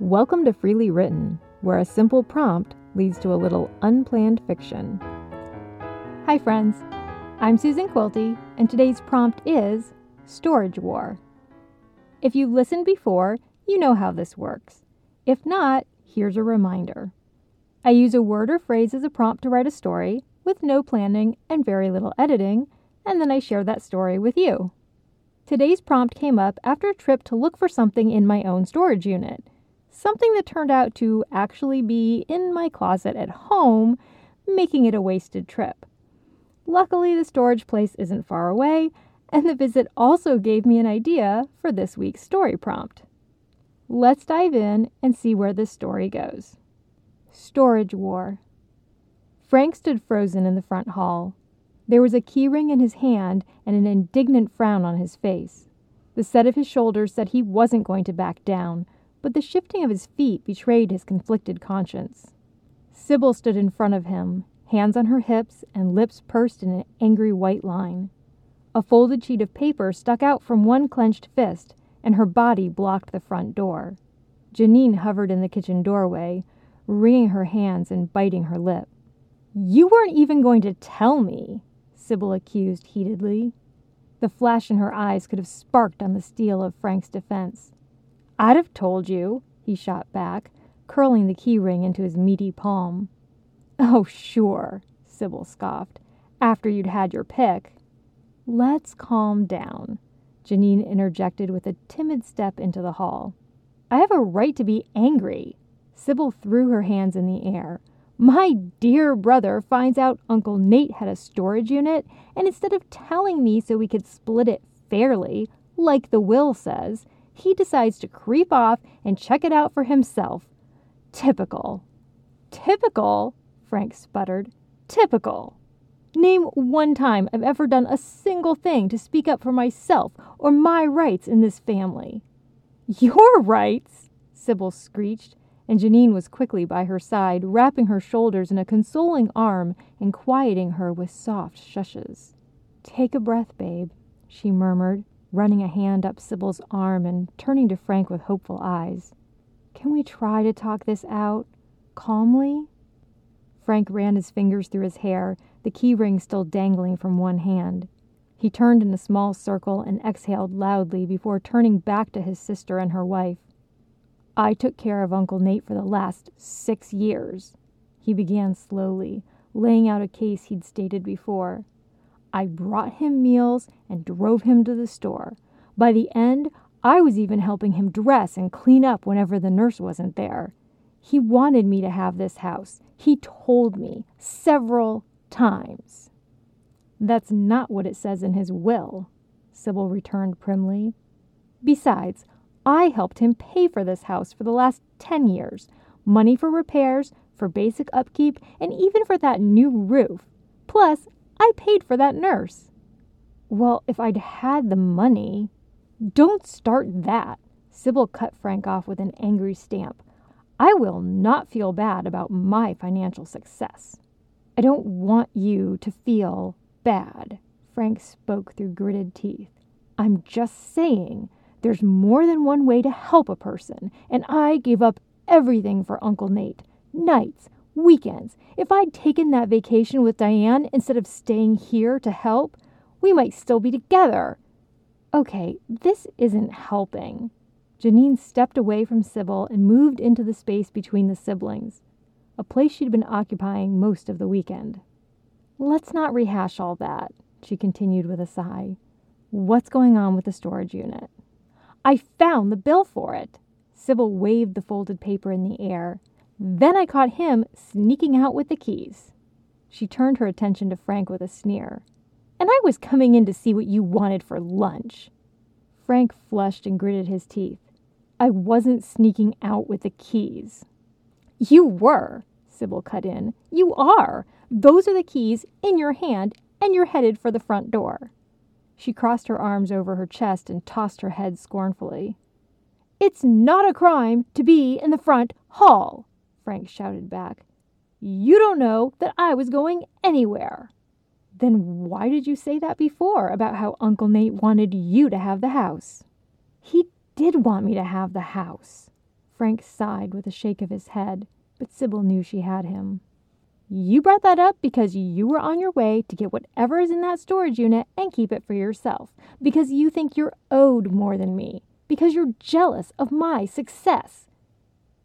Welcome to Freely Written, where a simple prompt leads to a little unplanned fiction. Hi, friends. I'm Susan Quilty, and today's prompt is Storage War. If you've listened before, you know how this works. If not, here's a reminder. I use a word or phrase as a prompt to write a story with no planning and very little editing, and then I share that story with you. Today's prompt came up after a trip to look for something in my own storage unit something that turned out to actually be in my closet at home, making it a wasted trip. Luckily, the storage place isn't far away, and the visit also gave me an idea for this week's story prompt. Let's dive in and see where this story goes. Storage War. Frank stood frozen in the front hall. There was a keyring in his hand and an indignant frown on his face. The set of his shoulders said he wasn't going to back down, but the shifting of his feet betrayed his conflicted conscience. Sybil stood in front of him, hands on her hips and lips pursed in an angry white line. A folded sheet of paper stuck out from one clenched fist, and her body blocked the front door. Janine hovered in the kitchen doorway, wringing her hands and biting her lip. You weren't even going to tell me, Sybil accused heatedly. The flash in her eyes could have sparked on the steel of Frank's defense. I'd have told you, he shot back, curling the key ring into his meaty palm. Oh, sure, Sybil scoffed, after you'd had your pick. Let's calm down, Janine interjected with a timid step into the hall. I have a right to be angry. Sybil threw her hands in the air. My dear brother finds out Uncle Nate had a storage unit, and instead of telling me so we could split it fairly, like the will says, he decides to creep off and check it out for himself. Typical. Typical, Frank sputtered. Typical. Name one time I've ever done a single thing to speak up for myself or my rights in this family. Your rights, Sybil screeched, and Janine was quickly by her side, wrapping her shoulders in a consoling arm and quieting her with soft shushes. Take a breath, babe, she murmured, running a hand up Sybil's arm and turning to Frank with hopeful eyes. Can we try to talk this out? Calmly? Frank ran his fingers through his hair, the key ring still dangling from one hand. He turned in a small circle and exhaled loudly before turning back to his sister and her wife. I took care of Uncle Nate for the last six years, he began slowly, laying out a case he'd stated before. I brought him meals and drove him to the store. By the end, I was even helping him dress and clean up whenever the nurse wasn't there. He wanted me to have this house. He told me several times. That's not what it says in his will, Sybil returned primly. Besides, I helped him pay for this house for the last ten years money for repairs, for basic upkeep, and even for that new roof. Plus, I paid for that nurse. Well, if I'd had the money. Don't start that. Sybil cut Frank off with an angry stamp. I will not feel bad about my financial success. I don't want you to feel bad, Frank spoke through gritted teeth. I'm just saying there's more than one way to help a person, and I gave up everything for Uncle Nate. Nights, weekends. If I'd taken that vacation with Diane instead of staying here to help, we might still be together. Okay, this isn't helping. Janine stepped away from Sybil and moved into the space between the siblings, a place she'd been occupying most of the weekend. Let's not rehash all that, she continued with a sigh. What's going on with the storage unit? I found the bill for it. Sybil waved the folded paper in the air. Then I caught him sneaking out with the keys. She turned her attention to Frank with a sneer. And I was coming in to see what you wanted for lunch. Frank flushed and gritted his teeth. I wasn't sneaking out with the keys. You were, Sybil cut in. You are. Those are the keys in your hand, and you're headed for the front door. She crossed her arms over her chest and tossed her head scornfully. It's not a crime to be in the front hall. Frank shouted back. You don't know that I was going anywhere. Then why did you say that before about how Uncle Nate wanted you to have the house? He did want me to have the house. Frank sighed with a shake of his head, but Sybil knew she had him. You brought that up because you were on your way to get whatever is in that storage unit and keep it for yourself, because you think you're owed more than me, because you're jealous of my success.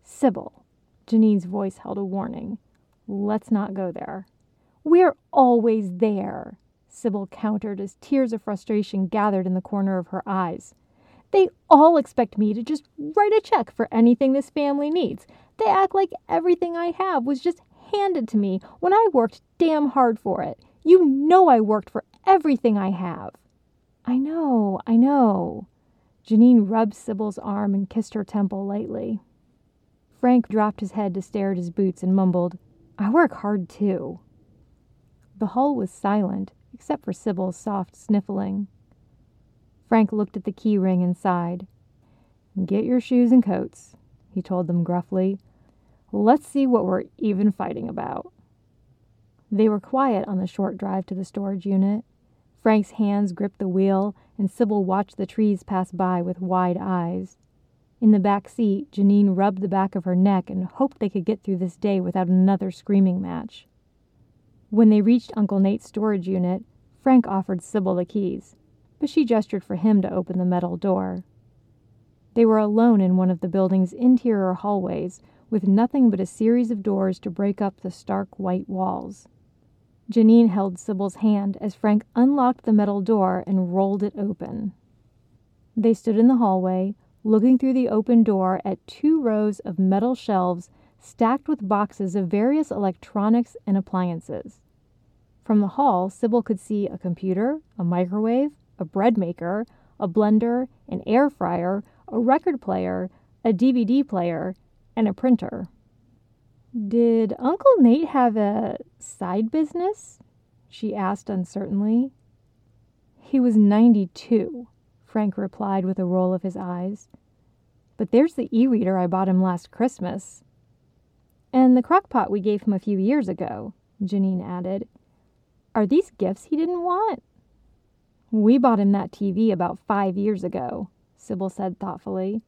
Sybil, Janine's voice held a warning. Let's not go there. We're always there, Sybil countered as tears of frustration gathered in the corner of her eyes. They all expect me to just write a check for anything this family needs. They act like everything I have was just handed to me when I worked damn hard for it. You know I worked for everything I have. I know, I know. Janine rubbed Sybil's arm and kissed her temple lightly. Frank dropped his head to stare at his boots and mumbled, I work hard too. The hall was silent, except for Sybil's soft sniffling. Frank looked at the key ring and sighed. Get your shoes and coats, he told them gruffly. Let's see what we're even fighting about. They were quiet on the short drive to the storage unit. Frank's hands gripped the wheel, and Sybil watched the trees pass by with wide eyes. In the back seat, Janine rubbed the back of her neck and hoped they could get through this day without another screaming match. When they reached Uncle Nate's storage unit, Frank offered Sybil the keys, but she gestured for him to open the metal door. They were alone in one of the building's interior hallways with nothing but a series of doors to break up the stark white walls. Janine held Sybil's hand as Frank unlocked the metal door and rolled it open. They stood in the hallway, looking through the open door at two rows of metal shelves stacked with boxes of various electronics and appliances. From the hall, Sybil could see a computer, a microwave, a bread maker, a blender, an air fryer, a record player, a DVD player, and a printer. Did Uncle Nate have a side business? she asked uncertainly. He was 92, Frank replied with a roll of his eyes. But there's the e reader I bought him last Christmas. And the crock pot we gave him a few years ago, Janine added. Are these gifts he didn't want? We bought him that TV about five years ago, Sybil said thoughtfully,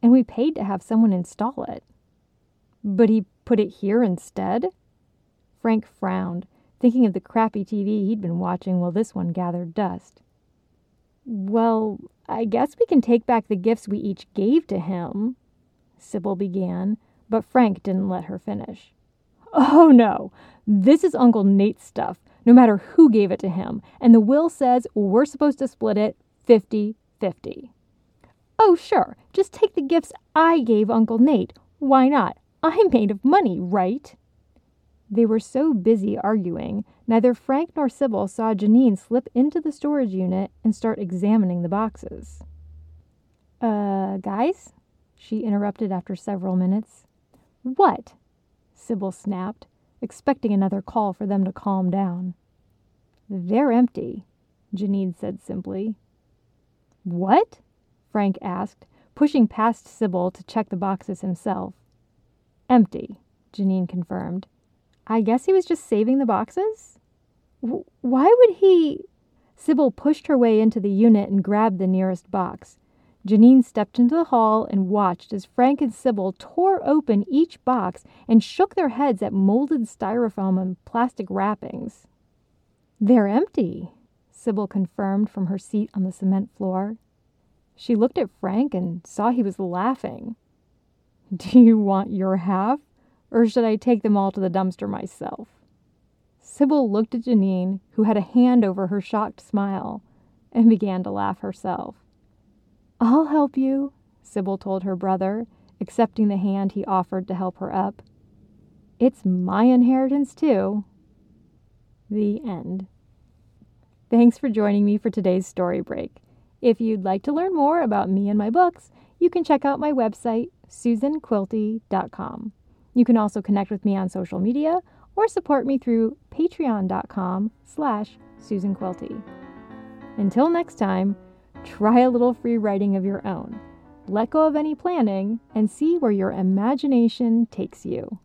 and we paid to have someone install it. But he put it here instead? Frank frowned, thinking of the crappy TV he'd been watching while this one gathered dust. Well, I guess we can take back the gifts we each gave to him, Sybil began, but Frank didn't let her finish. Oh, no. This is Uncle Nate's stuff, no matter who gave it to him, and the will says we're supposed to split it 50 50. Oh, sure, just take the gifts I gave Uncle Nate. Why not? I'm made of money, right? They were so busy arguing, neither Frank nor Sybil saw Janine slip into the storage unit and start examining the boxes. Uh, guys? She interrupted after several minutes. What? Sybil snapped, expecting another call for them to calm down. They're empty, Janine said simply. What? Frank asked, pushing past Sybil to check the boxes himself. Empty, Janine confirmed. I guess he was just saving the boxes? W- why would he? Sybil pushed her way into the unit and grabbed the nearest box. Janine stepped into the hall and watched as Frank and Sybil tore open each box and shook their heads at molded styrofoam and plastic wrappings. They're empty, Sybil confirmed from her seat on the cement floor. She looked at Frank and saw he was laughing. Do you want your half, or should I take them all to the dumpster myself? Sybil looked at Janine, who had a hand over her shocked smile, and began to laugh herself. I'll help you, Sybil told her brother, accepting the hand he offered to help her up. It's my inheritance, too. The end. Thanks for joining me for today's story break. If you'd like to learn more about me and my books, you can check out my website, susanquilty.com. You can also connect with me on social media or support me through patreon.com slash susanquilty. Until next time, try a little free writing of your own. Let go of any planning and see where your imagination takes you.